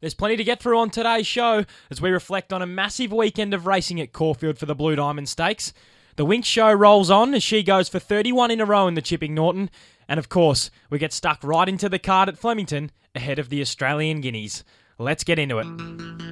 There's plenty to get through on today's show as we reflect on a massive weekend of racing at Caulfield for the Blue Diamond Stakes. The Winx show rolls on as she goes for 31 in a row in the Chipping Norton. And of course, we get stuck right into the card at Flemington ahead of the Australian Guineas. Let's get into it.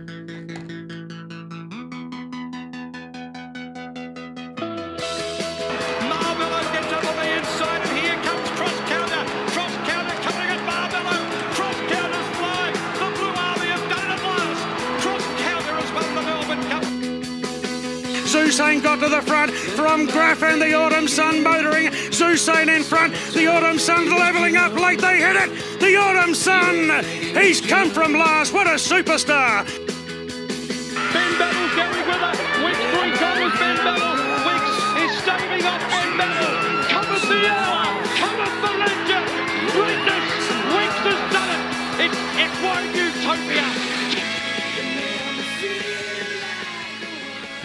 Zousain got to the front from Graff and the Autumn Sun motoring. Zousain in front. The Autumn Sun levelling up late. They hit it. The Autumn Sun. He's come from last. What a superstar. Benbatl going with it. Winx three quarters. Ben Battle. Winx is staving off Benbatl. Cometh the hour. Cometh the legend. Greatness. Winx has done it. It's F1 Utopia.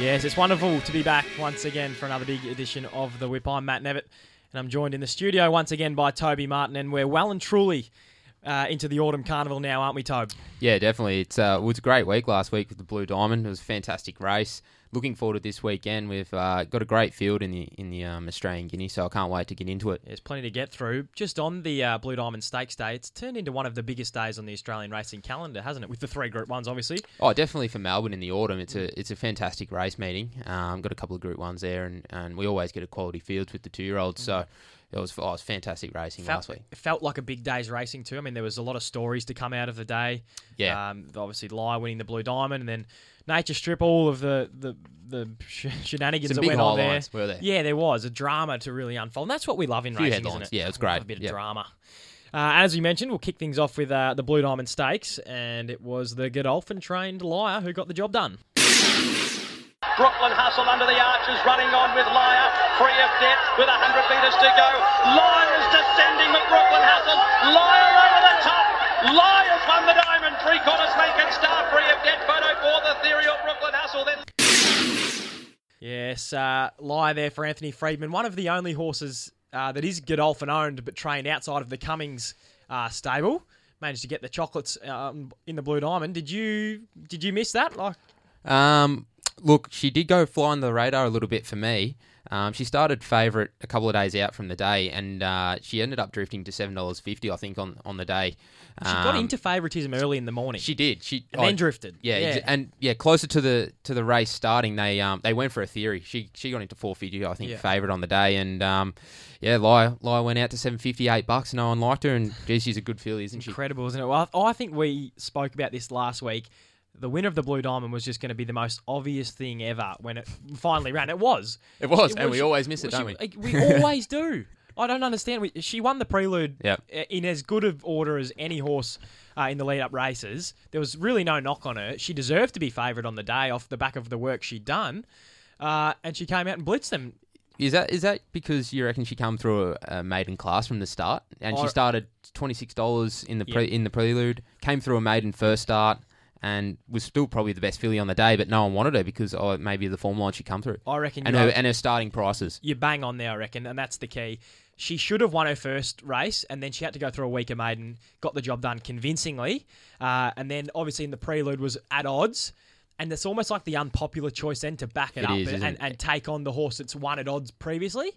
Yes, it's wonderful to be back once again for another big edition of The Whip. I'm Matt Nevitt, and I'm joined in the studio once again by Toby Martin, and we're well and truly uh, into the Autumn Carnival now, aren't we, Tobe? Yeah, definitely. It's uh, it was a great week last week with the Blue Diamond. It was a fantastic race. Looking forward to this weekend. We've uh, got a great field in the in the um, Australian Guinea, so I can't wait to get into it. There's plenty to get through. Just on the uh, Blue Diamond Stakes Day, it's turned into one of the biggest days on the Australian racing calendar, hasn't it? With the three Group Ones, obviously. Oh, definitely for Melbourne in the autumn. It's a it's a fantastic race meeting. Um, got a couple of Group Ones there, and, and we always get a quality fields with the two year olds. So it was oh, it was fantastic racing Felt, last week. it felt like a big day's racing too. I mean, there was a lot of stories to come out of the day. Yeah. Um, obviously, Lyre winning the Blue Diamond, and then Nature Strip, all of the the the sh- shenanigans Some that big went on there. highlights, were there? Yeah, there was a drama to really unfold. And that's what we love in Few racing, headlines. isn't it? Yeah, it's We love great. A bit of Yep. drama. Uh, as we mentioned, we'll kick things off with uh, the Blue Diamond Stakes, and it was the Godolphin trained Lyre who got the job done. Brooklyn Hustle under the arches, running on with Lyre, free of debt, with 100 metres to go. Lyre is descending with Brooklyn Hustle. Lyre over the top. Lyre's won the diamond. Three quarters Brooklyn Hustle. Then Yes, uh, Lyre there for Anthony Freedman, one of the only horses uh, that is Godolphin owned but trained outside of the Cummings uh, stable. Managed to get the chocolates um, in the Blue Diamond. Did you did you miss that? Like, Um, look, she did go fly under the radar a little bit for me. Um, she started favourite a couple of days out from the day, and uh, she ended up drifting to seven dollars fifty, I think, on on the day. she got Um, into favouritism early in the morning. She did. She and then drifted. Yeah, yeah. and yeah, closer to the to the race starting, they um they went for a theory. She she got into four fifty, I think, Yeah. favourite on the day, and um yeah, Lyre Lyre went out to seven fifty eight bucks. No one liked her, and geez, she's a good filly, isn't she? incredible, isn't it? Well, I I think we spoke about this last week. The winner of the Blue Diamond was just going to be the most obvious thing ever when it finally ran. It was. It was, and we always miss it, she- don't we? We always do. I don't understand. We, she won the prelude Yep. in as good of order as any horse uh, in the lead up races. There was really no knock on her. She deserved to be favourite on the day off the back of the work she'd done. Uh, and she came out and blitzed them. Is that is that because you reckon she come through a, a maiden class from the start, and I- she started twenty six dollars in the pre, Yeah. in the prelude, came through a maiden first start, and was still probably the best filly on the day, but no one wanted her because oh maybe the form line she come through, I reckon and her and her starting prices. you bang on there, I reckon, and that's the key. She should have won her first race, and then she had to go through a weaker maiden, got the job done convincingly, uh, and then obviously in the prelude was at odds, and it's almost like the unpopular choice then to back it, It up is, and, and, and take on the horse that's won at odds previously.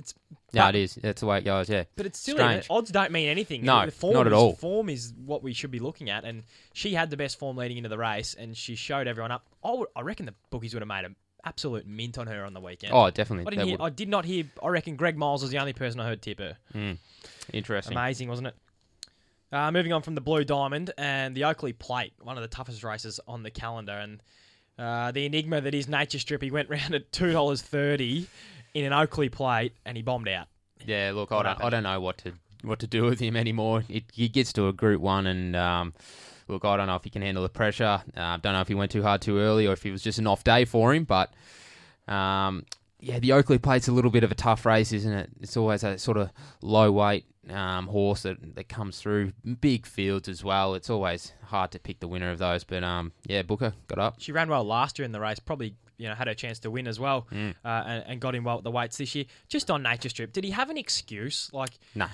It's Yeah, it is. That's the way it goes. Yeah, But it's silly. Strange. Odds don't mean anything. No, the form not at is, all. Form is what we should be looking at, and she had the best form leading into the race, and she showed everyone up. I, would, I reckon the bookies would have made an absolute mint on her on the weekend. Oh, definitely. I didn't hear. I did not hear. I reckon Greg Miles was the only person I heard tip her. Interesting. Amazing, wasn't it? Uh, moving on from the Blue Diamond and the Oakleigh Plate, one of the toughest races on the calendar, and uh, the enigma that is Nature Strip. He went round at two dollars thirty in an Oakleigh Plate, and he bombed out. Yeah, look, I don't, I don't know what to what to do with him anymore. It, he gets to a Group One, and um, look, I don't know if he can handle the pressure. I uh, don't know if he went too hard too early, or if it was just an off day for him. But um, yeah, the Oakleigh Plate's a little bit of a tough race, isn't it? It's always a sort of low weight um, horse that, that comes through big fields as well. It's always hard to pick the winner of those. But um, yeah, Booker got up. She ran well last year in the race. Probably you know had a chance to win as well, Mm. uh, and, and got him well at the weights this year. Just on Nature Strip, did he have an excuse? Like Nah,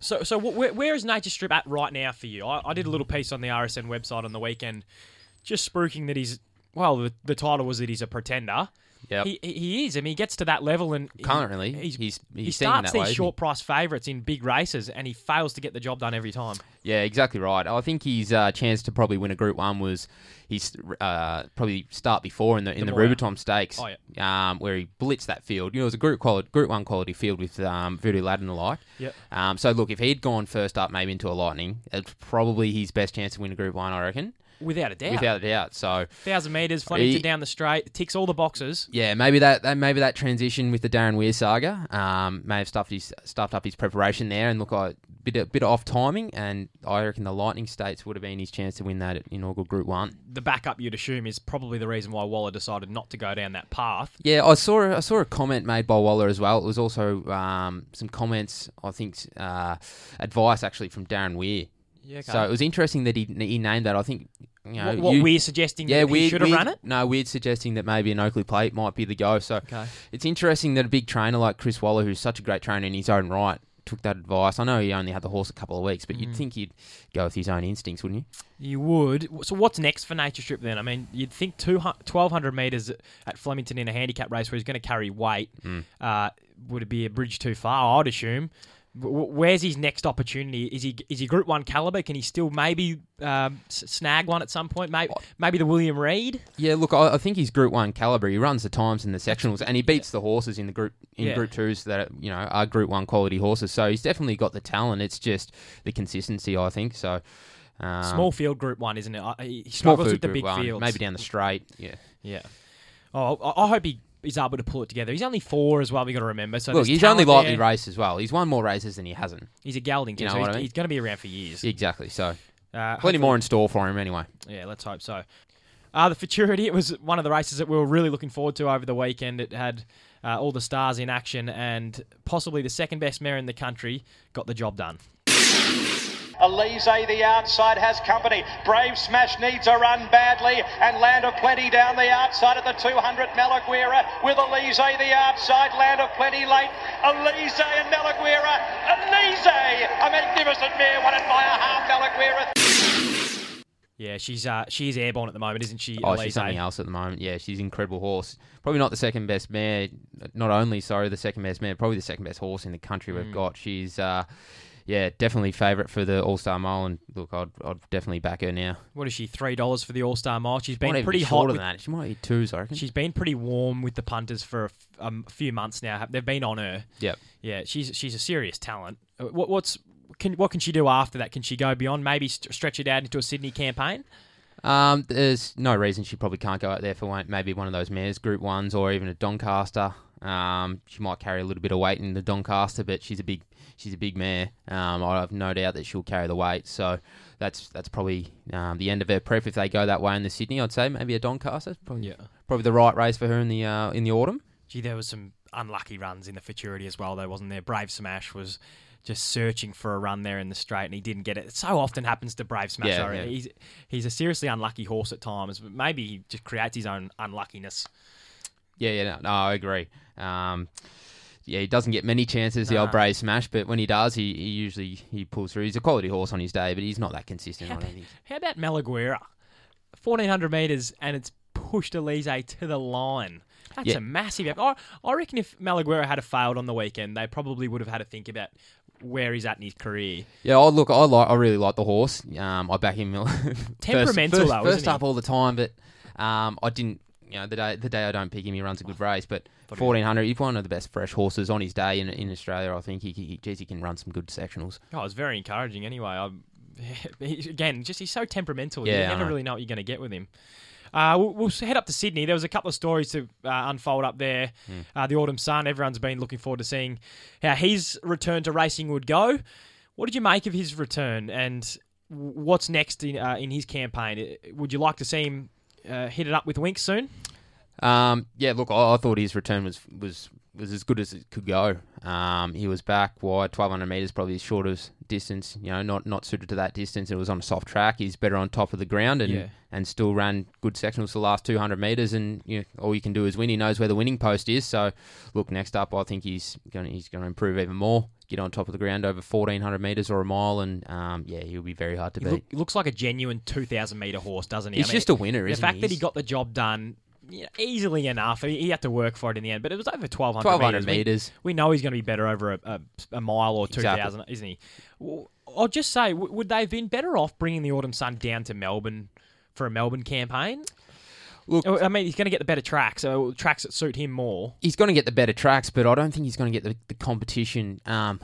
So, so where, where is Nature Strip at right now for you? I, I did a little piece on the RSN website on the weekend, just spruiking that he's well. The, the title was that he's a pretender. Yep. He, he he is. I mean, he gets to that level and he- Currently, he's, he's- he he's seen starts that way, these isn't short price favourites in big races, and he fails to get the job done every time. Yeah, exactly right. I think his uh, chance to probably win a Group One was his uh, probably start before in the in the, The Moya. Rubiton Stakes, Oh, um, where he blitzed that field. You know, it was a Group quality, Group One quality field with um, Voodoo Lad and the like. Yep. Um, so look, if he'd gone first up, maybe into a Lightning, it's probably his best chance to win a Group One, I reckon, Without a doubt. without a doubt. So Thousand metres, Flemington down the straight, ticks all the boxes. yeah, maybe that, that maybe that transition with the Darren Weir saga um, may have stuffed his stuffed up his preparation there, and look, I bit a bit of off timing, and I reckon the Lightning Stakes would have been his chance to win that inaugural Group One. The backup you'd assume is probably the reason why Waller decided not to go down that path. Yeah, I saw I saw a comment made by Waller as well. It was also um, some comments, I think, uh, advice actually from Darren Weir. Yeah, okay. So it was interesting that he he named that. I think you know what, what you- we're suggesting yeah, that he should have run it? No, weird suggesting that maybe an Oakleigh plate might be the go. So Okay. it's interesting that a big trainer like Chris Waller, who's such a great trainer in his own right, took that advice. I know he only had the horse a couple of weeks, but Mm. you'd think he'd go with his own instincts, wouldn't you? You would. So what's next for Nature Strip then? I mean, you'd think two 1,200 metres at Flemington in a handicap race where he's going to carry weight. Mm. Uh, would it be a bridge too far? I'd assume. Where's his next opportunity? Is he is he Group One caliber? Can he still maybe um, snag one at some point? Maybe maybe the William Reid. Yeah, look, I, I think he's Group One caliber. He runs the times in the sectionals, and he beats the horses in the group in Yeah. Group Twos that you know are Group One quality horses. So he's definitely got the talent. It's just the consistency, I think. So um, Small field Group One, isn't it? He small struggles with the Group big One, fields. maybe down the straight. Yeah. Yeah. Oh, I I hope he is able to pull it together. He's only four as well. We got to remember. So Look, he's only lightly there. raced as well. He's won more races than he hasn't. He's a gelding too, You know so what he's, I mean? he's going to be around for years. Exactly. So Uh, plenty more in store for him anyway. Yeah, let's hope so. Uh, the Futurity, it was one of the races that we were really looking forward to over the weekend. It had uh, all the stars in action, and possibly the second best mare in the country got the job done. Elise, the outside, has company. Brave Smash needs a run badly, and Land of Plenty down the outside at the 200. Malaguerra with Elise, the outside. Land of Plenty late. Elise and Malaguerra. Elise, a magnificent mare, won it by a half. Malaguerra. Yeah, she's uh, she's airborne at the moment, isn't she? Oh, Elise? she's something else at the moment. Yeah, she's an incredible horse. Probably not the second best mare. Not only, sorry, the second best mare. Probably the second best horse in the country Mm. we've got. She's, uh, yeah, definitely favourite for the All Star Mile. And look, I'd, I'd definitely back her now. What is she? Three dollars for the All Star Mile. She's been pretty be hot. With, than that. She might be twos, I reckon. she's been pretty warm with the punters for a, f- um, a few months now. They've been on her. Yep. Yeah, she's she's a serious talent. Uh, What, what's can what can she do after that? Can she go beyond? Maybe st- stretch it out into a Sydney campaign. Um, there's no reason she probably can't go out there for one, maybe one of those mares, Group Ones, or even a Doncaster. Um, she might carry a little bit of weight in the Doncaster, but she's a big she's a big mare. Um, I have no doubt that she'll carry the weight. So that's that's probably um, the end of her prep if they go that way in the Sydney. I'd say maybe a Doncaster. Probably, Yeah. probably the right race for her in the uh, in the autumn. Gee, there was some unlucky runs in the Futurity as well, though, wasn't there? Brave Smash was just searching for a run there in the straight, and he didn't get it. It so often happens to Brave Smash. Yeah, yeah. He's he's a seriously unlucky horse at times, but maybe he just creates his own unluckiness. Yeah, yeah, no, no I agree. Um, yeah, he doesn't get many chances, the old No. Brave Smash, but when he does, he, he usually he pulls through. He's a quality horse on his day, but he's not that consistent. I don't. How about Malaguerra? 1400 metres, and it's pushed Elise to the line. That's Yeah. a massive. I, I reckon if Malaguerra had a failed on the weekend, they probably would have had to think about where he's at in his career. Yeah, I look, I like, I really like the horse. Um, I back him. Temperamental, first, though, first isn't he? up all the time, but um, I didn't. You know, the day the day I don't pick him, he runs a good race. But fourteen hundred, he's one of the best fresh horses on his day in in Australia. I think he, he, geez, he can run some good sectionals. Oh, it's very encouraging. Anyway, I, again, just he's so temperamental. you Yeah, I never know. really know what you're going to get with him. Uh, we'll, we'll head up to Sydney. There was a couple of stories to uh, unfold up there. Hmm. Uh, the Autumn Sun. Everyone's been looking forward to seeing how his return to racing would go. What did you make of his return, and what's next in uh, in his campaign? Uh, Would you like to see him uh, hit it up with Winx soon? Um, yeah, look, I, I thought his return was was was as good as it could go. Um, he was back wide, twelve hundred meters, probably his shortest distance. You know, not not suited to that distance. It was on a soft track. He's better on top of the ground and Yeah. and still ran good sectionals the last two hundred meters. And you know, all you can do is win. He knows where the winning post is. So, look, next up, I think he's going he's going to improve even more. Get on top of the ground over 1,400 metres or a mile, and um, yeah, he'll be very hard to He, beat. look, he looks like a genuine 2,000 metre horse, doesn't he? He's just a winner, The fact he? that he got the job done you know, easily enough, he, he had to work for it in the end, but it was over 1,200 1,200 metres. We- We, know he's going to be better over a, a, a mile or 2,000, isn't he? Well, I'll just say, w- would they have been better off bringing the Autumn Sun down to Melbourne for a Melbourne campaign? Look- I mean, he's going to get the better tracks, so tracks that suit him more. he's going to get the better tracks, but I don't think he's going to get the, the competition. Um,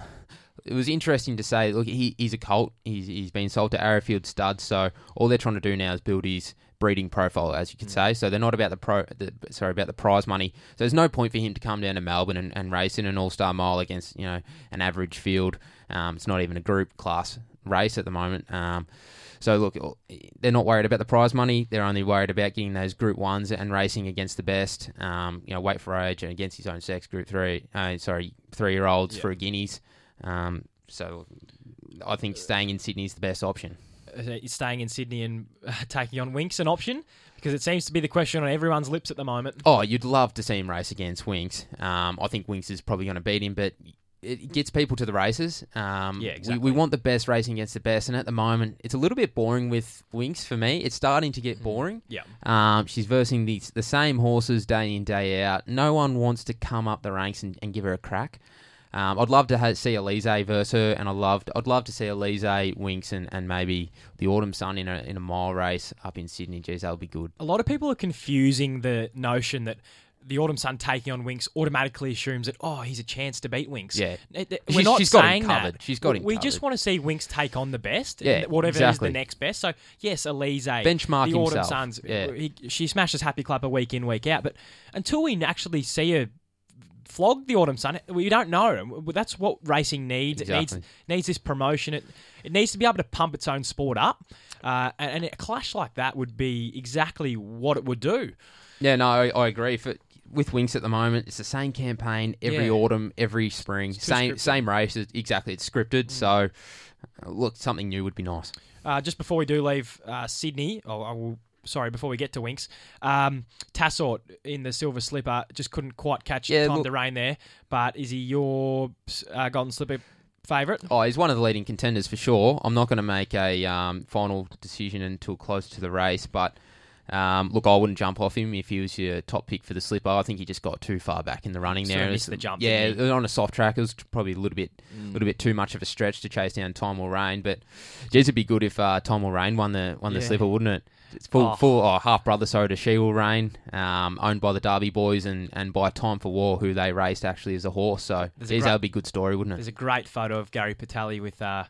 it was interesting to say, look, he, he's a colt. He's, he's been sold to Arrowfield Studs, so all they're trying to do now is build his breeding profile, as you could say. So they're not about the pro, the, sorry, about the prize money. So there's no point for him to come down to Melbourne and, and race in an All Star Mile against you know an average field. Um, it's not even a group class race at the moment. Um, so look, they're not worried about the prize money. They're only worried about getting those Group Ones and racing against the best. Um, you know, weight for age and against his own sex, Group Three. Uh, sorry, three year olds for a guineas. Um, so I think staying in Sydney is the best option. Uh, staying in Sydney and uh, taking on Winx an option? Because it seems to be the question on everyone's lips at the moment. Oh, you'd love to see him race against Winx. Um, I think Winx is probably going to beat him, but it gets people to the races. Um, Yeah, we, exactly. we want the best racing against the best, and at the moment, it's a little bit boring with Winx for me. It's starting to get boring. Yeah. Um, she's versing the, the same horses day in, day out. No one wants to come up the ranks and, and give her a crack. Um, I'd love to ha- see Elise versus her, and I loved. I'd love to see Elise, Winx, and, and maybe the Autumn Sun in a in a mile race up in Sydney. Geez, that would be good. A lot of people are confusing the notion that the Autumn Sun taking on Winx automatically assumes that oh he's a chance to beat Winx. Yeah. It- it- She's- we're not she's got him saying covered. that. She's got him We just want to see Winx take on the best. Yeah, whatever exactly. is the next best. So yes, Elise, Benchmark the Autumn himself. Suns. Yeah. he- she smashes Happy Clapper week in week out, but until we actually see her flog the Autumn Sun, we don't know. That's what racing needs. It Exactly. needs needs this promotion. It it needs to be able to pump its own sport up, uh, and, and a clash like that would be exactly what it would do. Yeah, no, I, I agree. For, with Winx at the moment, it's the same campaign every Yeah. autumn, every spring, too same scripted. same race. Exactly, it's scripted. So, uh, look, something new would be nice. Uh, just before we do leave uh, Sydney, oh, I will, sorry, before we get to Winx, um, Tassort in the Silver Slipper just couldn't quite catch Yeah, time look- to rain there. But is he your uh, Golden Slipper favourite? Oh, he's one of the leading contenders for sure. I'm not going to make a um, final decision until close to the race, but um, look, I wouldn't jump off him if he was your top pick for the slipper. I think he just got too far back in the running there. missed the jump, Yeah, on a soft track, it was probably a little bit, Mm. little bit too much of a stretch to chase down Time to Reign. But geez, it'd be good if uh, Time to Reign won the won the Yeah. slipper, wouldn't it? It's full, Oh. full oh, half brother, sorry, to She Will Reign, um, owned by the Derby boys and, and by Time for War, who they raced actually as a horse. So, There's a great- that would be a good story, wouldn't it? There's a great photo of Gary Portelli with uh,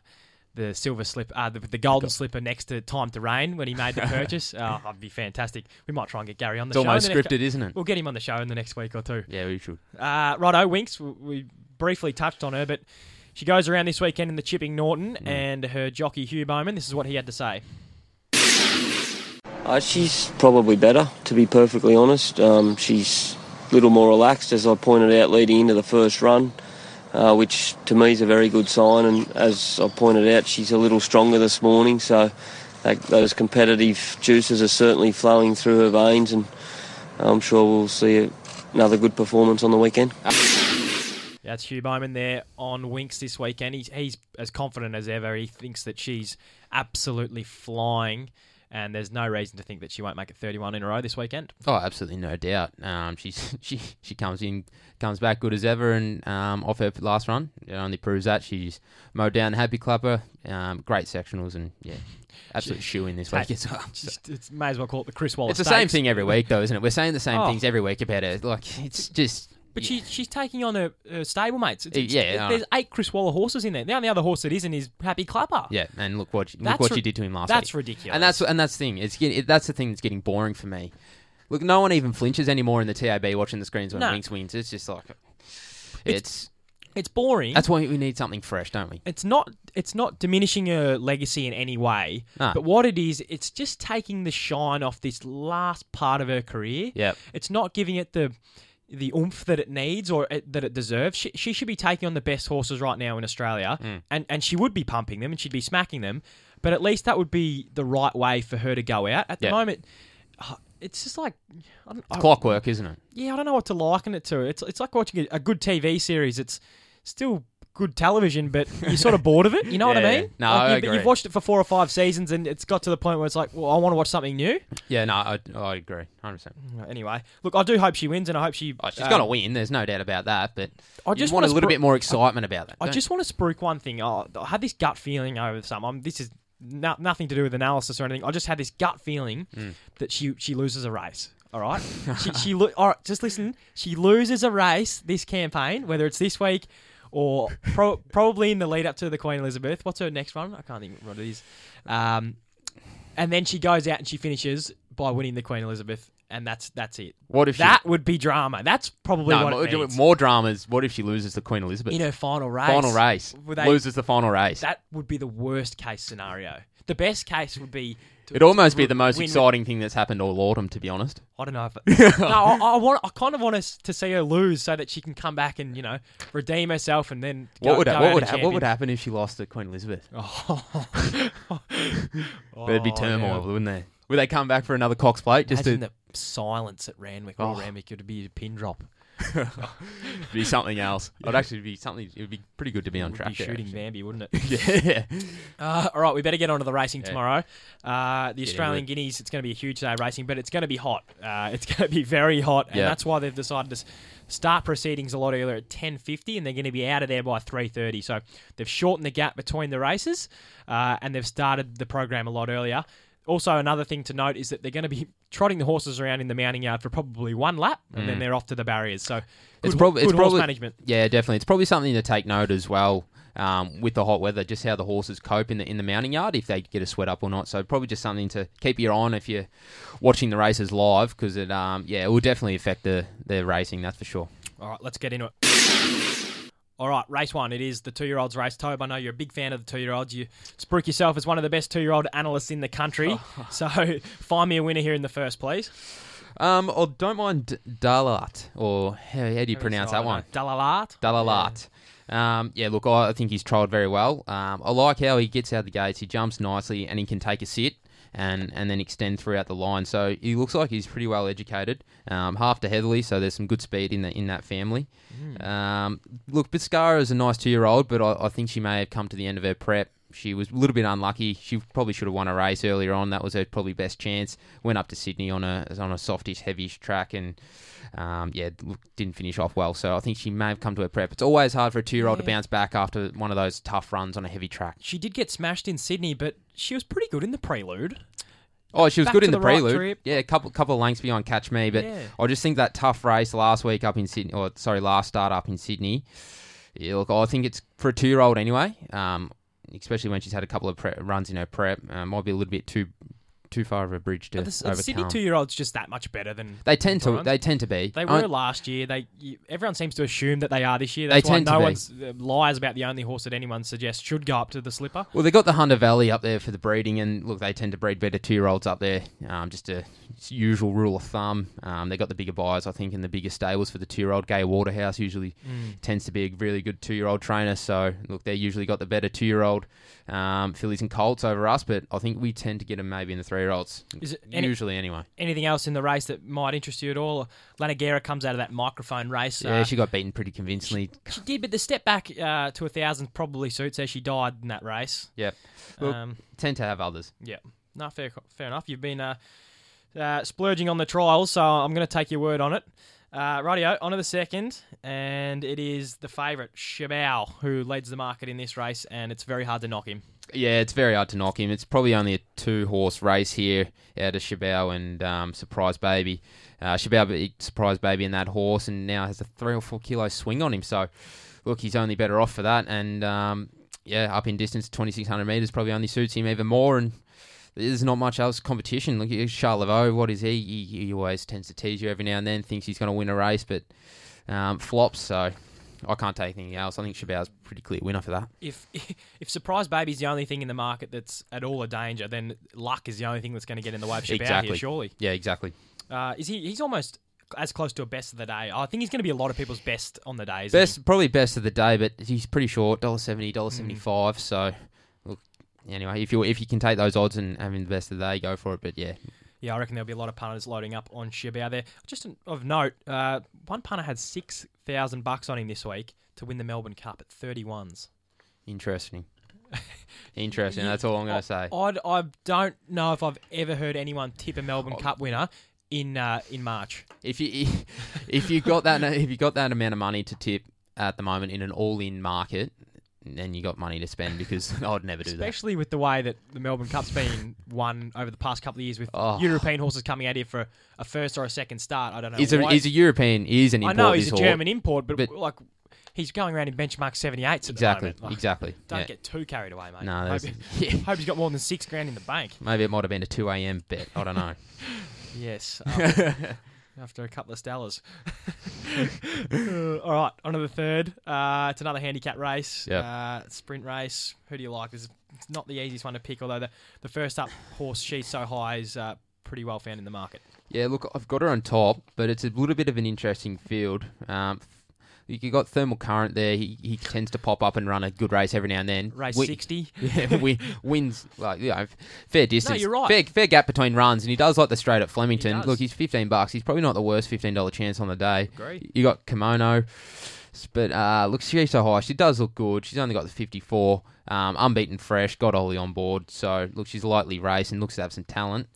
the silver slip, uh, the, the golden slipper next to Time to Reign when he made the purchase. oh, that'd be fantastic. We might try and get Gary on the It's show. in almost the next- scripted, isn't it? We'll get him on the show in the next week or two. Yeah, we should. Uh, righto, Winx. We, we briefly touched on her, but she goes around this weekend in the Chipping Norton, Mm. and her jockey Hugh Bowman. This is what he had to say. Uh, she's probably better, to be perfectly honest. Um, she's a little more relaxed, as I pointed out leading into the first run, uh, which to me is a very good sign. And as I pointed out, she's a little stronger this morning, so that, those competitive juices are certainly flowing through her veins, and I'm sure we'll see another good performance on the weekend. Yeah, That's Hugh Bowman there on Winx this weekend. He's, he's as confident as ever. He thinks that she's absolutely flying, and there's no reason to think that she won't make it 31 in a row this weekend. Oh, absolutely no doubt. Um, she's she she comes in, comes back good as ever, and um, off her last run, it only proves that she's mowed down Happy Clapper. Um, great sectionals, and yeah, absolute shoe in this week as well. Just, it's, may as well call it the Chris Waller It's the same thing every week, though, isn't it? We're saying the same Oh. things every week about her. Like it's just. But she, she's taking on her, her stablemates. It's, it's, Yeah, there's eight Chris Waller horses in there. The only other horse that isn't is Happy Clapper. Yeah, and look what look That's what ri- she did to him last week. that's week. ridiculous. And that's and that's the thing. It's getting, it, that's the thing that's getting boring for me. Look, no one even flinches anymore in the TAB watching the screens when No. Winx wins. It's just like it's, It's boring. that's why we need something fresh, don't we? it's not it's not diminishing her legacy in any way. No. But what it is, it's just taking the shine off this last part of her career. Yep. It's not giving it the the oomph that it needs or it, that it deserves. She, she should be taking on the best horses right now in Australia, Mm. and and she would be pumping them and she'd be smacking them. But at least that would be the right way for her to go out. At the Yeah. moment, uh, it's just like I don't, I- Clockwork, isn't it? yeah, I don't know what to liken it to. It's it's like watching a, a good TV series. It's still good television, but you're sort of bored of it. You know what I Yeah, mean? no, Like, I you've, agree. you've watched it for four or five seasons, and it's got to the point where it's like, well, I want to watch something new. Yeah, no, I, I agree, hundred percent. Anyway, look, I do hope she wins, and I hope she. Oh, she's um, gonna win. There's no doubt about that. But I I just want a little spru- bit more excitement about that. I just want to spruik one thing. Oh, I had this gut feeling over some. Um, this is no, nothing to do with analysis or anything. I just had this gut feeling Mm. that she she loses a race. All right, she she lo- all right. Just listen. She loses a race this campaign, whether it's this week or pro- probably in the lead up to the Queen Elizabeth. What's her next run? I can't think what it is. Um, and then she goes out and she finishes by winning the Queen Elizabeth, and that's that's it. What if she- that would be drama? That's probably no, what more, it more dramas. What if she loses the Queen Elizabeth in her final race. final race? They- loses the final race. That would be the worst case scenario. The best case would be. It'd almost be the most exciting thing that's happened all autumn, to be honest. I don't know if. It, no, I, I want. I kind of want us to see her lose so that she can come back and you know redeem herself and then. Go, What would ha- what would ha- what would happen if she lost to Queen Elizabeth? Oh. There'd be turmoil, yeah. wouldn't there? Would they come back for another Cox plate just Imagine to the silence at Randwick. Oh. Oh. it'd be a pin drop. be something else? It'd actually be something. It would be pretty good to be on track. be shooting actually. Bambi, wouldn't it? yeah. Uh, all right, we better get on to the racing Yeah. tomorrow. Uh, the Australian Guineas, it's going to be a huge day of racing, but it's going to be hot. Uh, it's going to be very hot, and Yeah. that's why they've decided to start proceedings a lot earlier at 10.50, and they're going to be out of there by 3.30. So they've shortened the gap between the races, uh, and they've started the program a lot earlier. Also, another thing to note is that they're going to be trotting the horses around in the mounting yard for probably one lap, and then they're off to the barriers. So good, Mm. It's good it's horse probably management. Yeah, definitely. It's probably something to take note as well. Um, with the hot weather, just how the horses cope in the in the mounting yard, if they get a sweat up or not. So probably just something to keep your eye on if you're watching the races live, because it um yeah it will definitely affect the the racing. That's for sure. All right, let's get into it. All right, race one. It is the two-year-olds race. Tobe, I know you're a big fan of the two-year-olds. You spruik yourself as one of the best two-year-old analysts in the country. So find me a winner here in the first, please. Um, or don't mind Dalat, or how, how do you pronounce that one? Dalalat. Dalalat. Um, yeah, look, I I think he's trialled very well. Um, I like how he gets out of the gates. He jumps nicely and he can take a sit and, and then extend throughout the line. So he looks like he's pretty well educated. Um, half to Heatherly, so there's some good speed in the, in that family. Um, look, Biscara is a nice two year old, but I, I think she may have come to the end of her prep. She was a little bit unlucky. She probably should have won a race earlier on. That was her probably best chance. Went up to Sydney on a on a softish, heavyish track, and um, yeah, didn't finish off well. So I think she may have come to her prep. It's always hard for a two year old to bounce back after one of those tough runs on a heavy track. She did get smashed in Sydney, but she was pretty good in the prelude. Oh, she was Back good in the, the right prelude. trip. Yeah, a couple couple of lengths behind Catch Me, but Yeah. I just think that tough race last week up in Sydney, or sorry, last start up in Sydney. Yeah, look, I think it's for a two year old anyway. Um, especially when she's had a couple of pre- runs in her prep, uh, might be a little bit too too far of a bridge to the, the overcome. Sydney two-year-olds just that much better than they tend to they tend to be. They I- were last year. They you, everyone seems to assume that they are this year. They why tend to no be. one's uh, Lyre's about the only horse that anyone suggests should go up to the slipper. Well, they got the Hunter Valley up there for the breeding, and look, they tend to breed better two-year-olds up there. Um, just a usual rule of thumb. Um, they got the bigger buyers, I think, in the bigger stables for the two-year-old. Gay Waterhouse usually tends to be a really good two-year-old trainer. So look, they usually got the better two-year-old um, fillies and colts over us, but I think we tend to get them maybe in the three-year-olds. Is it any- usually anyway? Anything else in the race that might interest you at all? Lanagera comes out of that microphone race. Yeah, uh, she got beaten pretty convincingly. she did, but the step back uh, to a thousand probably suits her. She died in that race. Yeah, Look, Um, tend to have others. yeah, no, fair, fair enough. You've been uh, uh, splurging on the trials, so I'm going to take your word on it. Uh, rightio, on to the second, and it is the favourite, Shabao, who leads the market in this race, and it's very hard to knock him. Yeah, it's very hard to knock him. It's probably only a two horse race here out of Shabao and um, Surprise Baby. Uh, Shabao Surprise Baby in that horse and now has a three or four kilo swing on him. So, look, he's only better off for that. And um, yeah, up in distance, 2,600 metres probably only suits him even more. And there's not much else competition. Look at Charles. What is he? he? He always tends to tease you every now and then, thinks he's going to win a race, but um, flops. So, I can't take anything else. I think Shabao's a pretty clear winner for that. If if Surprise Baby's the only thing in the market that's at all a danger, then luck is the only thing that's going to get in the way of Shabao Exactly. here, surely. Yeah, exactly. Uh, is he? He's almost as close to a best of the day. I think he's going to be a lot of people's best on the day. isn't he? Best, probably best of the day, but he's pretty short, dollar seventy, dollar Mm. seventy five. So, look, anyway, if you if you can take those odds and having the best of the day, go for it. But yeah, Yeah, I reckon there'll be a lot of punters loading up on Shabao there. Just an- of note, uh, one punter had six thousand bucks on him this week. to win the Melbourne Cup at 31s. Interesting. Interesting. That's all I'm going to say. I, I don't know if I've ever heard anyone tip a Melbourne Cup winner in uh, in March. If you if you got that if you got that amount of money to tip at the moment in an all-in market, then you got money to spend because I'd never do that. Especially with the way that the Melbourne Cup's been won over the past couple of years with Oh. European horses coming out here for a first or a second start. I don't know. He's a, he's a European. He is an import. I know he's a horse. German import, but, but- like he's going around in benchmark 78s at Exactly. the moment. Like, Exactly. Don't yeah. get too carried away, mate. No, hope, yeah. hope he's got more than six grand in the bank. Maybe it might have been a two a.m. bet. I don't know. Yes. um, after a couple of Stellas. Uh, all right, on to the third. Uh, it's another handicap race. Yep. Uh, sprint race. Who do you like? This it's not the easiest one to pick, although the, the first up horse, She's So High, is uh, pretty well found in the market. Yeah, look, I've got her on top, but it's a little bit of an interesting field. Um, you got thermal current there. He, he tends to pop up and run a good race every now and then. Race Wi- 60. Yeah, we, wins like you know, fair distance. No, you're right. Fair, fair gap between runs, and he does like the straight at Flemington. He. Look, he's fifteen bucks. He's probably not the worst fifteen dollar chance on the day. Agreed. You got Kimono, but uh, look, she's so high. She does look good. She's only got the fifty four. Um, unbeaten, fresh. Got Ollie on board, so look, she's lightly raced and looks to have some talent.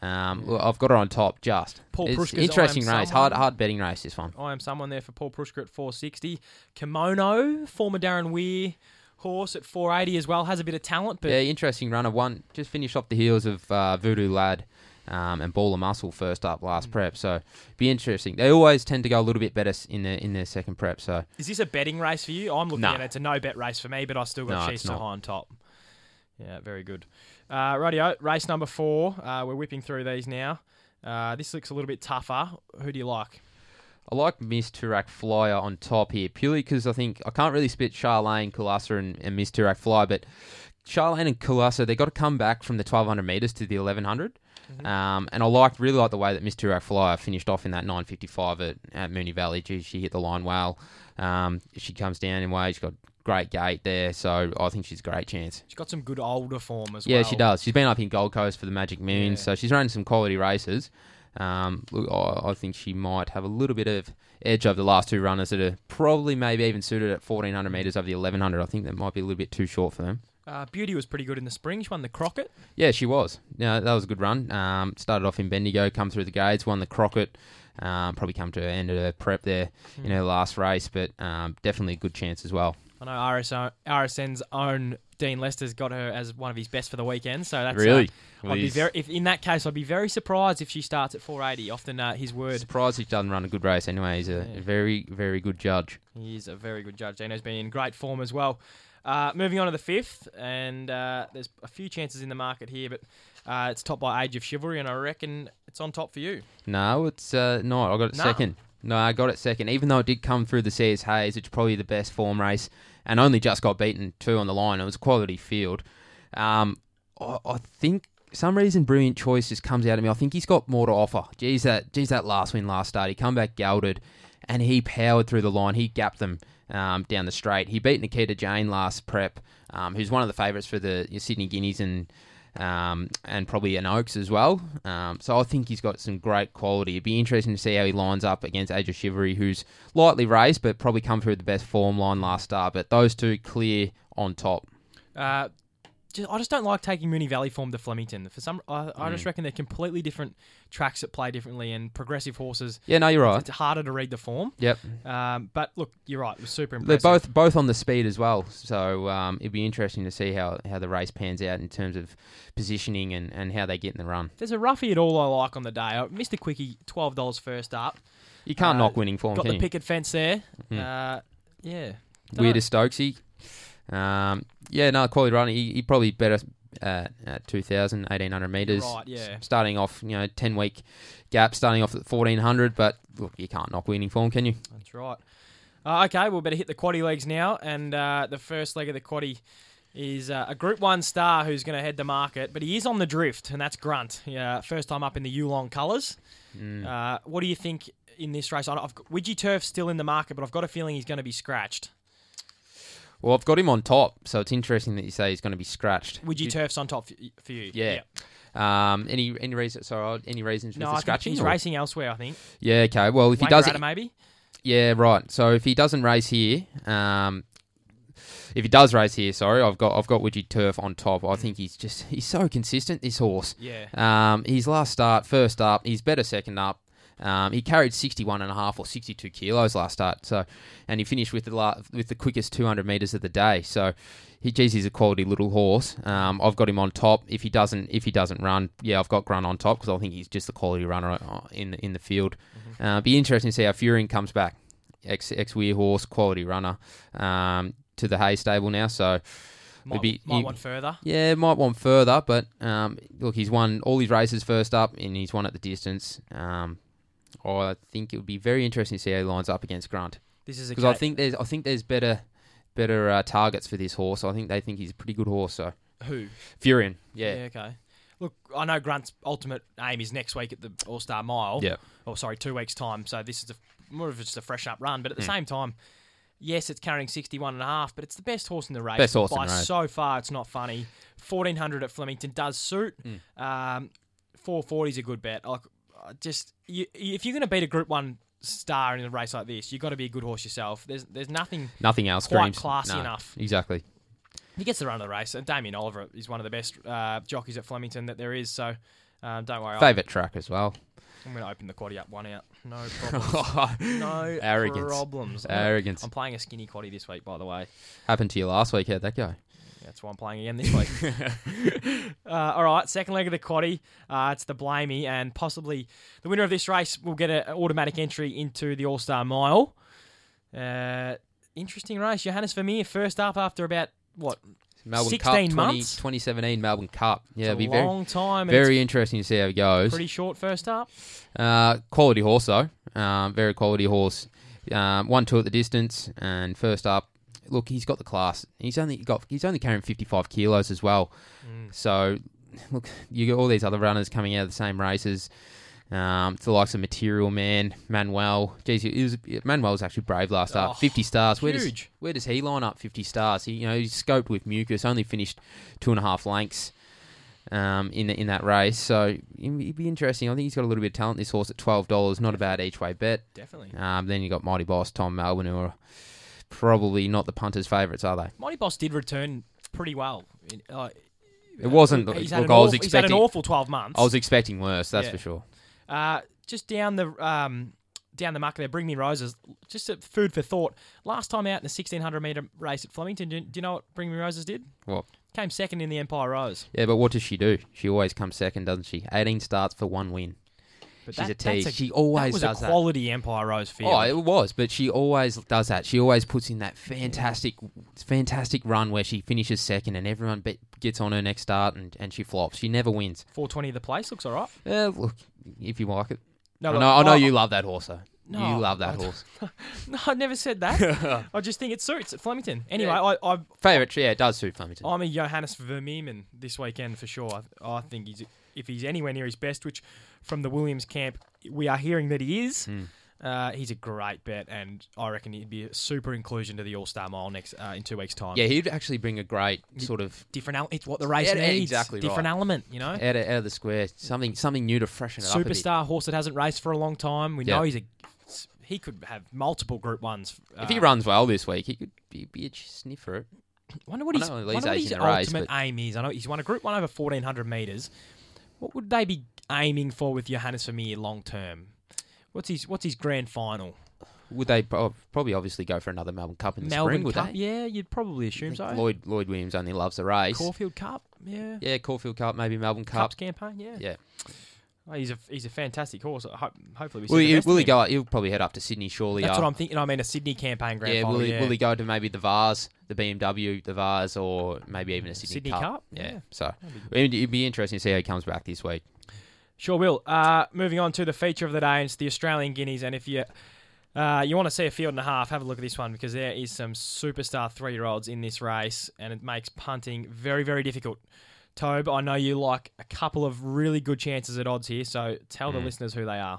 Um, I've got her on top. Just Paul it's Prushka's interesting race. Someone. Hard, hard betting race. This one. I am someone there for Paul Preusker at 460. Kimono, former Darren Weir horse at 480 as well, has a bit of talent, but yeah, interesting runner. One just finished off the heels of uh, Voodoo Lad um, and Ball of Muscle first up Mm. last prep. So be interesting. They always tend to go a little bit better in their in their second prep. So Is this a betting race for you? I'm looking No. at it. It's a no bet race for me, but I still got No, She's it's so high on top. Yeah, very good. Uh, radio, race number four. Uh, we're whipping through these now. Uh, this looks a little bit tougher. Who do you like? I like Miss Turak Flyer on top here purely because I think I can't really split Charlene, Kulasa, and, and Miss Turak Flyer, but Charlene and Kulasa they've got to come back from the 1200 meters to the 1100. Um, and I liked really like the way that Miss Turak Flyer finished off in that 955 at, at Moonee Valley. Gee, she hit the line well. Um, she comes down in weight. She's got great gait there, so I think she's a great chance. She's got some good older form as Yeah, well. Yeah, she does. She's been up in Gold Coast for the Magic Moon, Yeah. so she's running some quality races. Um, look, I, I think she might have a little bit of edge over the last two runners that are probably maybe even suited at 1400 metres over the 1100. I think that might be a little bit too short for them. Uh, Beauty was pretty good in the spring. She won the Crockett. Yeah, she was. Yeah, that was a good run. Um, started off in Bendigo, come through the gates, won the Crockett. Um, probably come to the end of her prep there in her last race, but um, definitely a good chance as well. I know RSO, RSN's own Dean Lester's got her as one of his best for the weekend. So that's Really? Uh, I'd be very, if in that case, I'd be very surprised if she starts at 480. Often uh, his word. Surprised he doesn't run a good race anyway. He's a Yeah. very, very good judge. He is a very good judge. Dino's been in great form as well. Uh, moving on to the fifth, and uh, there's a few chances in the market here, but uh, it's top by Age of Chivalry, and I reckon it's on top for you. No, it's uh, not. I got it No. second. No, I got it second. Even though it did come through the CS Hayes, it's probably the best form race, and only just got beaten two on the line. It was a quality field. Um, I, I think some reason Brilliant Choice just comes out of me. I think he's got more to offer. Geez, that geez that last win last start, he come back gelded, and he powered through the line. He gapped them um, down the straight. He beat Nikita Jane last prep, um, who's one of the favourites for the Sydney Guineas and um, and probably an Oaks as well. Um, so I think he's got some great quality. It'd be interesting to see how he lines up against Age of Chivalry, who's lightly raced but probably come through the best form line last start. But those two clear on top. Uh, just, I just don't like taking Moonee Valley form to Flemington. For some, I, I Mm. just reckon they're completely different tracks that play differently, and progressive horses. Yeah, no, you're right. It's harder to read the form. Yep, Um, but look, you're right. It was super impressive. they're impressive. both both on the speed as well. So um, it'd be interesting to see how, how the race pans out in terms of positioning and, and how they get in the run. There's a roughie at all I like on the day. Uh, Mr. Quickie, twelve dollars first up. You can't Uh, knock winning form, Got can the you? picket fence there. Mhm. Uh, yeah. Dunno. Weird Stokesy. Um, yeah, no, quality runner. He, he probably better uh, at 2,000, 1,800 metres. Right, yeah. S- Starting off, you know, 10 week gap, starting off at 1,400, but look, you can't knock winning form, can you? That's right. Uh, okay, we'll better hit the quaddy legs now. And uh, the first leg of the quaddy is uh, a Group 1 star who's going to head the market, but he is on the drift, and that's Grunt. Yeah, first time up in the Yulong colours. Mm. Uh, what do you think in this race? I've got, Widgie Turf's still in the market, but I've got a feeling he's going to be scratched. Well, I've got him on top, so it's interesting that you say he's going to be scratched. Would You- Turf's on top for, for you. Yeah. Um, any any reason? Sorry, any reasons No, I the think scratching? he's or- racing elsewhere, I think. Yeah, okay. Well, if he does it, maybe? Yeah, right. So if he doesn't race here, um, if he does race here, sorry, I've got I've got Widgie Turf on top. I think he's just he's so consistent. This horse. Yeah. Um, his last start, first up, he's better second up. Um, he carried 61 and a half or 62 kilos last start. So, and he finished with the la- with the quickest 200 meters of the day. So, he geez, he's a quality little horse. Um, I've got him on top. If he doesn't, if he doesn't run, yeah, I've got Grunt on top because I think he's just a quality runner uh, in in the field. Uh, be interesting to see how Furing comes back. Ex ex Weir horse, quality runner, um, to the Hay stable now. So. Might, be- might he- want further. Yeah, might want further, but um, look, he's won all his races first up, and he's won at the distance. Um, I think it would be very interesting to see how he lines up against Grant. This is because I think there's I think there's better better uh, targets for this horse. I think they think he's a pretty good horse. So who? Furion, yeah, okay. Look, I know Grunt's ultimate aim is next week at the All Star Mile. yeah, Oh, sorry, two weeks' time. So this is a, more of just a fresh up run. But at the Mm. same time, yes, it's carrying 61 and a half, but it's the best horse in the race. Best horse in By the race. so far, it's not funny. 1400 at Flemington does suit. Mm. Um, 440 is a good bet. Like, just you, if you're going to beat a Group One star in a race like this, you've got to be a good horse yourself. There's there's nothing. nothing else Quite screams classy no, enough. Exactly. He gets the run of the race. And Damien Oliver is one of the best uh, jockeys at Flemington that there is. So um, don't worry. I'll- Favorite track as well. I'm going to open the quaddy up one out. No problems. no Arrogance. problems. Arrogance I'm playing a skinny quaddy this week, by the way. happened to you last week. How'd that go? That's why I'm playing again this week. uh, all right, second leg of the quaddy. Uh, it's the Blamey, and possibly the winner of this race will get an automatic entry into the All Star Mile. Uh, interesting race. Johannes Vermeer first up after about what? Melbourne 16 Cup 20, months? 2017 Melbourne Cup. Yeah, it'll a be very long time. and very interesting to see how it goes. pretty short first up. Uh, quality horse though, um, very quality horse. Um, one two at the distance, and first up, look, he's got the class. He's only got he's only carrying fifty five kilos as well. Mm. So, look, you got all these other runners coming out of the same races. Um, it's the likes of Material Man, Manuel. Geez, he was, Manuel was actually brave last Oh, up. Fifty stars. Where does where does he line up? Fifty stars. He you know he's scoped with mucus. Only finished two and a half lengths um, in in that race. So it'd be interesting. I think he's got a little bit of talent. This horse at twelve dollars, not a bad each way bet. Definitely. Um, then you got Mighty Boss, Tom Melbourne, who are probably not the punters' favourites, are they? Mighty Boss did return pretty well. In- uh, It wasn't. He's look, I was awful, he's had an awful 12 months. I was expecting worse. That's Yeah. for sure. Uh, just down the um, down the muck there, Bring Me Roses. Just a food for thought. Last time out in the 1600 metre race at Flemington, do, do you know what Bring Me Roses did? What? Came second in the Empire Rose. Yeah, but what does she do? She always comes second, doesn't she? 18 starts for one win. But She's a that's tease. a- She always does that was does a that. quality Empire Rose field. Oh, it was, but she always does that. She always puts in that fantastic, fantastic run where she finishes second and everyone be- gets on her next start and, and she flops. She never wins. 420 the place looks all right. Uh, look, if you like it. No, I know, I know you love that horse, though. No, you love that horse. No, I never said that. I just think it suits Flemington. Anyway, I, I, Favourite, yeah, it does suit Flemington. I'm a Johannes Vermeerman this weekend for sure. I, I think he's if he's anywhere near his best, which from the Williams camp we are hearing that he is. Hmm. Uh, he's a great bet, and I reckon he'd be a super inclusion to the All Star Mile next uh, in two weeks' time. Yeah, he'd actually bring a great sort of different. Ele- it's what the race Yeah, needs. exactly different right. element, you know. out of, out of the square, something something new to freshen it up. Superstar horse that hasn't raced for a long time. We Yeah. know he's a. He could have multiple Group Ones. If he Uh, runs well this week, he could be, be a sniff for it. Wonder what I his, know wonder what his the race, ultimate aim is. I know he's won a Group One over fourteen hundred meters. What would they be aiming for with Johannes Vermeer long term? What's his What's his grand final? Would they pro- probably obviously go for another Melbourne Cup in the Melbourne spring? Would Cup. they? Yeah, you'd probably assume so. Lloyd Lloyd Williams only loves the race. Caulfield Cup. Yeah. Yeah, Caulfield Cup, maybe Melbourne Cup. Cups campaign. Yeah. Yeah. Oh, he's a he's a fantastic horse. Ho- hopefully we see Will the he, best will of he him. go? He'll probably head up to Sydney, surely. That's uh, what I'm thinking. I mean, a Sydney campaign grand yeah, final. will he, will he go to maybe the Vars, the BMW, the Vars, or maybe even a Sydney, Sydney Cup? Cup? Yeah. Yeah. So it'd, it'd be interesting to see how he comes back this week. Sure will. Uh, moving on to the feature of the day, it's the Australian Guineas. And if you uh, you want to see a field and a half, have a look at this one because there is some superstar three year olds in this race, and it makes punting very, very difficult. Tobe, I know you like a couple of really good chances at odds here, so tell the listeners who they are.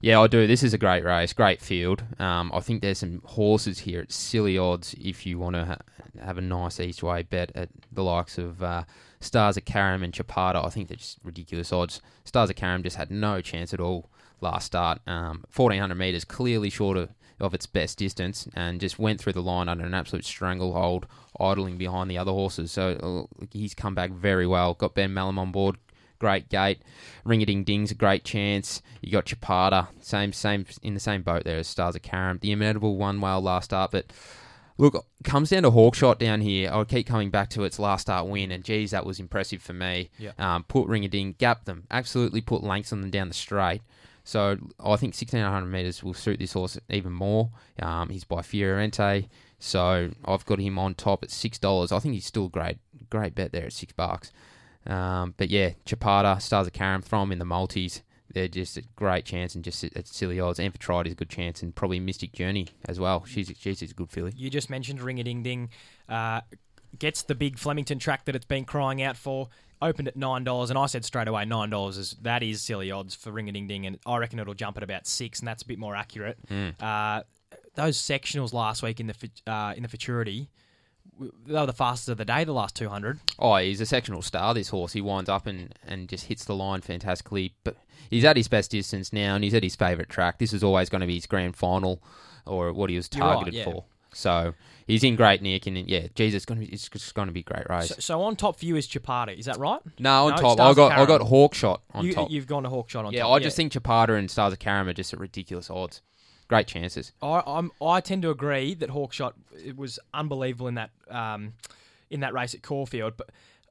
Yeah, I do. This is a great race, great field. Um, I think there's some horses here at silly odds if you want to ha- have a nice each way bet at the likes of uh, Stars of Karam and Chapada, I think they're just ridiculous odds. Stars of Karam just had no chance at all last start. Um, 1400 metres, clearly short of, of its best distance, and just went through the line under an absolute stranglehold, idling behind the other horses. So uh, he's come back very well. Got Ben Malam on board, great gate. Ring a Ding Ding's a great chance. You got Chapada, same same in the same boat there as Stars of Karam. The Inevitable one well last start, but look, comes down to Hawkshot down here. I'll keep coming back to its last start win, and geez, that was impressive for me. Yeah. Um, put Ring a Ding, gap them, absolutely put lengths on them down the straight. So I think 1600 metres will suit this horse even more. Um, he's by Fiorente, so I've got him on top at six dollars. I think he's still great, great bet there at six bucks. Um, but yeah, Chapada, Stars of Carrum, throw them in the multis. They're just a great chance and just at silly odds. Amphitrite is a good chance and probably Mystic Journey as well. She's she's a good filly. You just mentioned Ring a Ding Ding. Uh, gets the big Flemington track that it's been crying out for. Opened at nine dollars, and I said straight away nine dollars is that is silly odds for Ring a Ding Ding, and I reckon it'll jump at about six, and that's a bit more accurate. Uh, those sectionals last week in the uh, in the futurity, they were the fastest of the day. The last two hundred. Oh, he's a sectional star. This horse, he winds up and, and just hits the line fantastically. But he's at his best distance now, and he's at his favourite track. This is always going to be his grand final, or what he was You're right, targeted yeah. for. So he's in great nick, and yeah, Jesus, it's going to be it's just to be a great race. So, so on top for you is Chapada. Is that right? no, on no, top, I got I got Hawkshot on you, top. You've gone to Hawkshot on top. yeah, top. I just think Chapada and Stars of Carrum are just at ridiculous odds. Great chances. I, I'm, I tend to agree that Hawkshot it was unbelievable in that um, in that race at Caulfield, but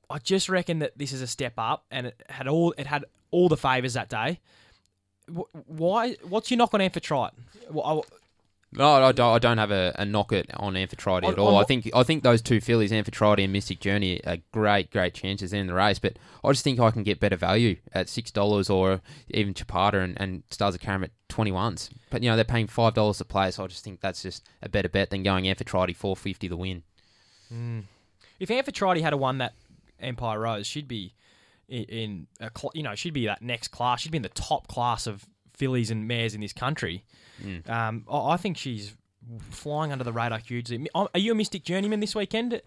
I just reckon that this is a step up, and it had all it had all the favours that day. Why? What's your knock on Amphitrite? Well, I- No, I don't, I don't have a, a knock it on Amphitrite at all. I think I think those two fillies, Amphitrite and Mystic Journey, are great, great chances in the race. But I just think I can get better value at six dollars or even Chapada and, and Stars of Carrum at twenty ones. But you know they're paying five dollars a play, so I just think that's just a better bet than going Amphitrite four fifty the win. Hmm. if Amphitrite had a won that Empire Rose, she'd be in, in a cl- you know she'd be that next class. She'd be in the top class of fillies and mares in this country. Mm. Um, I, I think she's flying under the radar hugely. Are you a Mystic Journeyman this weekend?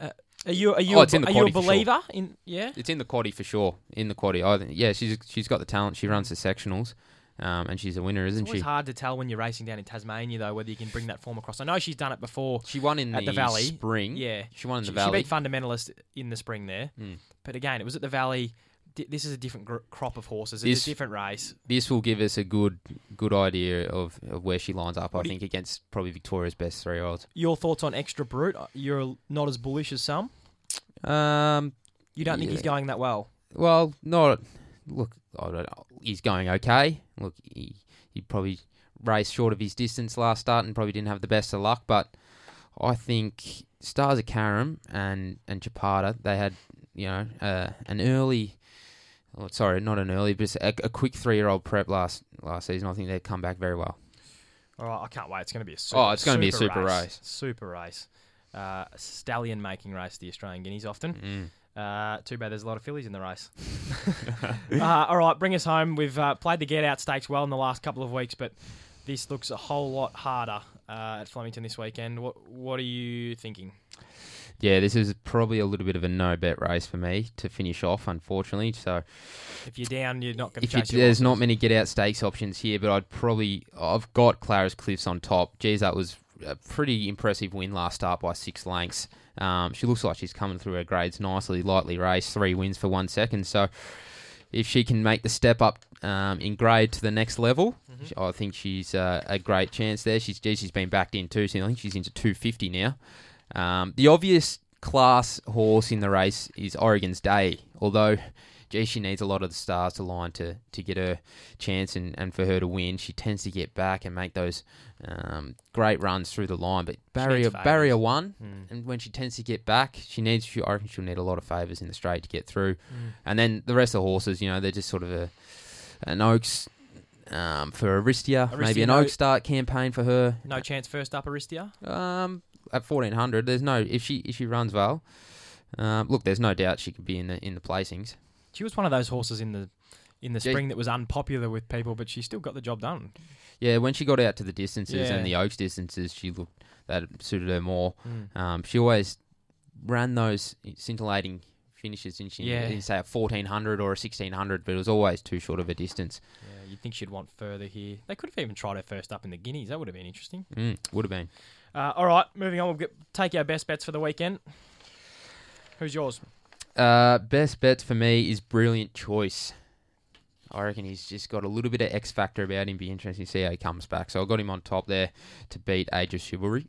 Uh, are you are you Oh, a, it's the are you a for sure. believer in yeah? It's in the quaddy for sure. In the quaddy, I, think- yeah, she's she's got the talent. She runs the sectionals, um, and she's a winner, isn't always she? It's hard to tell when you're racing down in Tasmania though whether you can bring that form across. I know she's done it before. She won in At the the, Valley, spring. Yeah, she won in the she, valley. She beat Fundamentalist in the spring there, Mm. but again, it was at the Valley. This is a different gr- crop of horses. This- It's a different race. this will give us a good good idea of, of where she lines up. I think against probably Victoria's best three year olds. Your thoughts on Extra Brute? You're not as bullish as some. Um, You don't think he's going that well? well, not look. I don't know. He's going okay. Look, he he probably raced short of his distance last start and probably didn't have the best of luck. But I think Stars of Carrum and and Chapada they had you know uh, an early. Oh, sorry, not an early, but a, a quick three-year-old prep last last season. I think they'd come back very well. All right, I can't wait. It's going to be a super, Oh, it's gonna be a super race. Super race. Uh, stallion making race, the Australian Guineas often. Mm. Uh, too bad there's a lot of fillies in the race. uh, all right, bring us home. We've uh, played the get out stakes well in the last couple of weeks, but this looks a whole lot harder uh, at Flemington this weekend. What What are you thinking? Yeah, this is probably a little bit of a no bet race for me to finish off, unfortunately. So If you're down, you're not going to if you, there's not many get out stakes options here, but I'd probably I've got Clara's Cliffs on top. Geez, that was a pretty impressive win last start by six lengths. Um, she looks like she's coming through her grades nicely, lightly raced, three wins for one second. So if she can make the step up um, in grade to the next level, Mm-hmm. I think she's uh, a great chance there. She's geez, she's been backed in too, so I think she's into 250 now. Um, the obvious class horse in the race is Oregon's Day, although. Gee, she needs a lot of the stars to line to, to get her chance and, and for her to win. She tends to get back and make those um, great runs through the line. But barrier barrier one, Mm. and when she tends to get back, she needs. She, I reckon she'll need a lot of favours in the straight to get through. Mm. And then the rest of the horses, you know, they're just sort of a an Oaks um, for Aristia, maybe an no- Oak start campaign for her. No chance first up Aristia. Um, at fourteen hundred, there's no if she if she runs well. Um, look, there's no doubt she could be in the in the placings. She was one of those horses in the in the Yeah. spring that was unpopular with people, but she still got the job done. Yeah, when she got out to the distances Yeah. and the Oaks distances, she looked that suited her more. Mm. Um, she always ran those scintillating finishes in, Yeah. in say a 1400 or a 1600, but it was always too short of a distance. Yeah, you'd think she'd want further here. They could have even tried her first up in the Guineas. That would have been interesting. Mm, would have been. Uh, all right, moving on. We'll get, take our best bets for the weekend. Who's yours? Uh, best bets for me is brilliant choice. I reckon he's just got a little bit of X factor about him. Be interesting to see how he comes back. So I got him on top there to beat Age of Chivalry.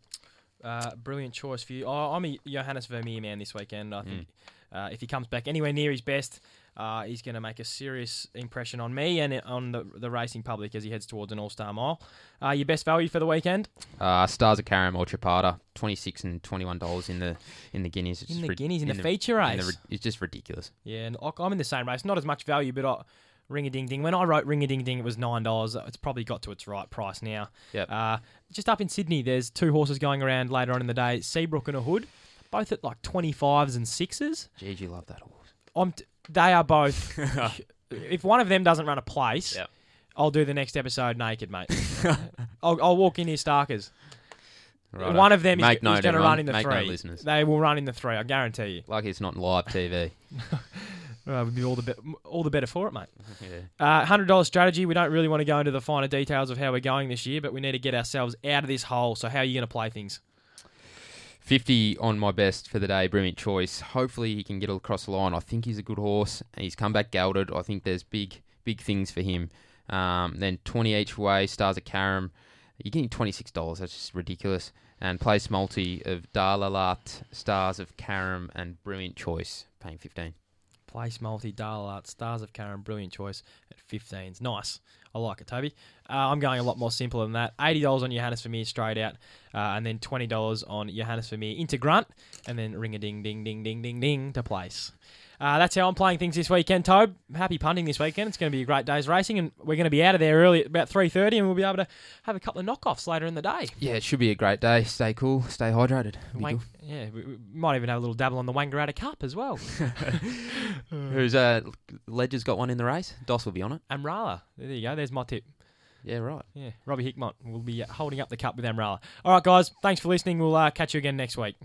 Uh, brilliant choice for you. Oh, I'm a Johannes Vermeer man this weekend. I Mm. think uh, if he comes back anywhere near his best, uh, he's going to make a serious impression on me and on the, the racing public as he heads towards an All Star Mile. Uh, your best value for the weekend? Uh, Stars of Carrum or Chapada, twenty six and twenty one dollars in the in the Guineas. It's In the Guineas, in the the- feature in the race. it's just ridiculous. Yeah, and I'm in the same race. Not as much value, but I, ring a ding ding. When I wrote ring a ding ding, it was nine dollars. It's probably got to its right price now. Yep. Uh, just up in Sydney, there's two horses going around later on in the day. Seabrook and a Hood, both at like twenty fives and sixes. Jeez, you love that horse. I'm t- they are both. if one of them doesn't run a place, Yep. I'll do the next episode naked, mate. I'll, I'll walk in here starkers. Righto. One of them is, Make is note, going to everyone. run in the Make three. note, listeners. They will run in the three. I guarantee you. Lucky it's not live TV. Uh, would be all the be- all the better for it, mate. yeah. Uh, hundred dollars strategy. We don't really want to go into the finer details of how we're going this year, but we need to get ourselves out of this hole. So, how are you going to play things? 50 on my best for the day, brilliant choice. Hopefully he can get across the line. I think he's a good horse. He's come back gelded. I think there's big, big things for him. Um, then 20 each way, Stars of Carrum. You're getting $26. That's just ridiculous. And place multi of Dalalat, Stars of Carrum, and Brilliant Choice, paying 15 Place multi Art Stars of Karen, brilliant choice at 15s. Nice. I like it, Toby. Uh, I'm going a lot more simple than that. $80 on Johannes Vermeer straight out, uh, and then $20 on Johannes Vermeer into grunt, and then ring a ding, ding, ding, ding, ding, ding to place. Uh, that's how I'm playing things this weekend, Tobe. Happy punting this weekend. It's going to be a great day's racing, and we're going to be out of there early at about 3.30, and we'll be able to have a couple of knockoffs later in the day. Yeah, it should be a great day. Stay cool, stay hydrated. Wank- yeah, we, we might even have a little dabble on the Wangaratta Cup as well. Who's uh, Ledger's got one in the race? Doss will be on it. Amrala. There you go. There's my tip. Yeah, right. Yeah, Robbie Hickmott will be holding up the cup with Amrala. All right, guys. Thanks for listening. We'll uh, catch you again next week.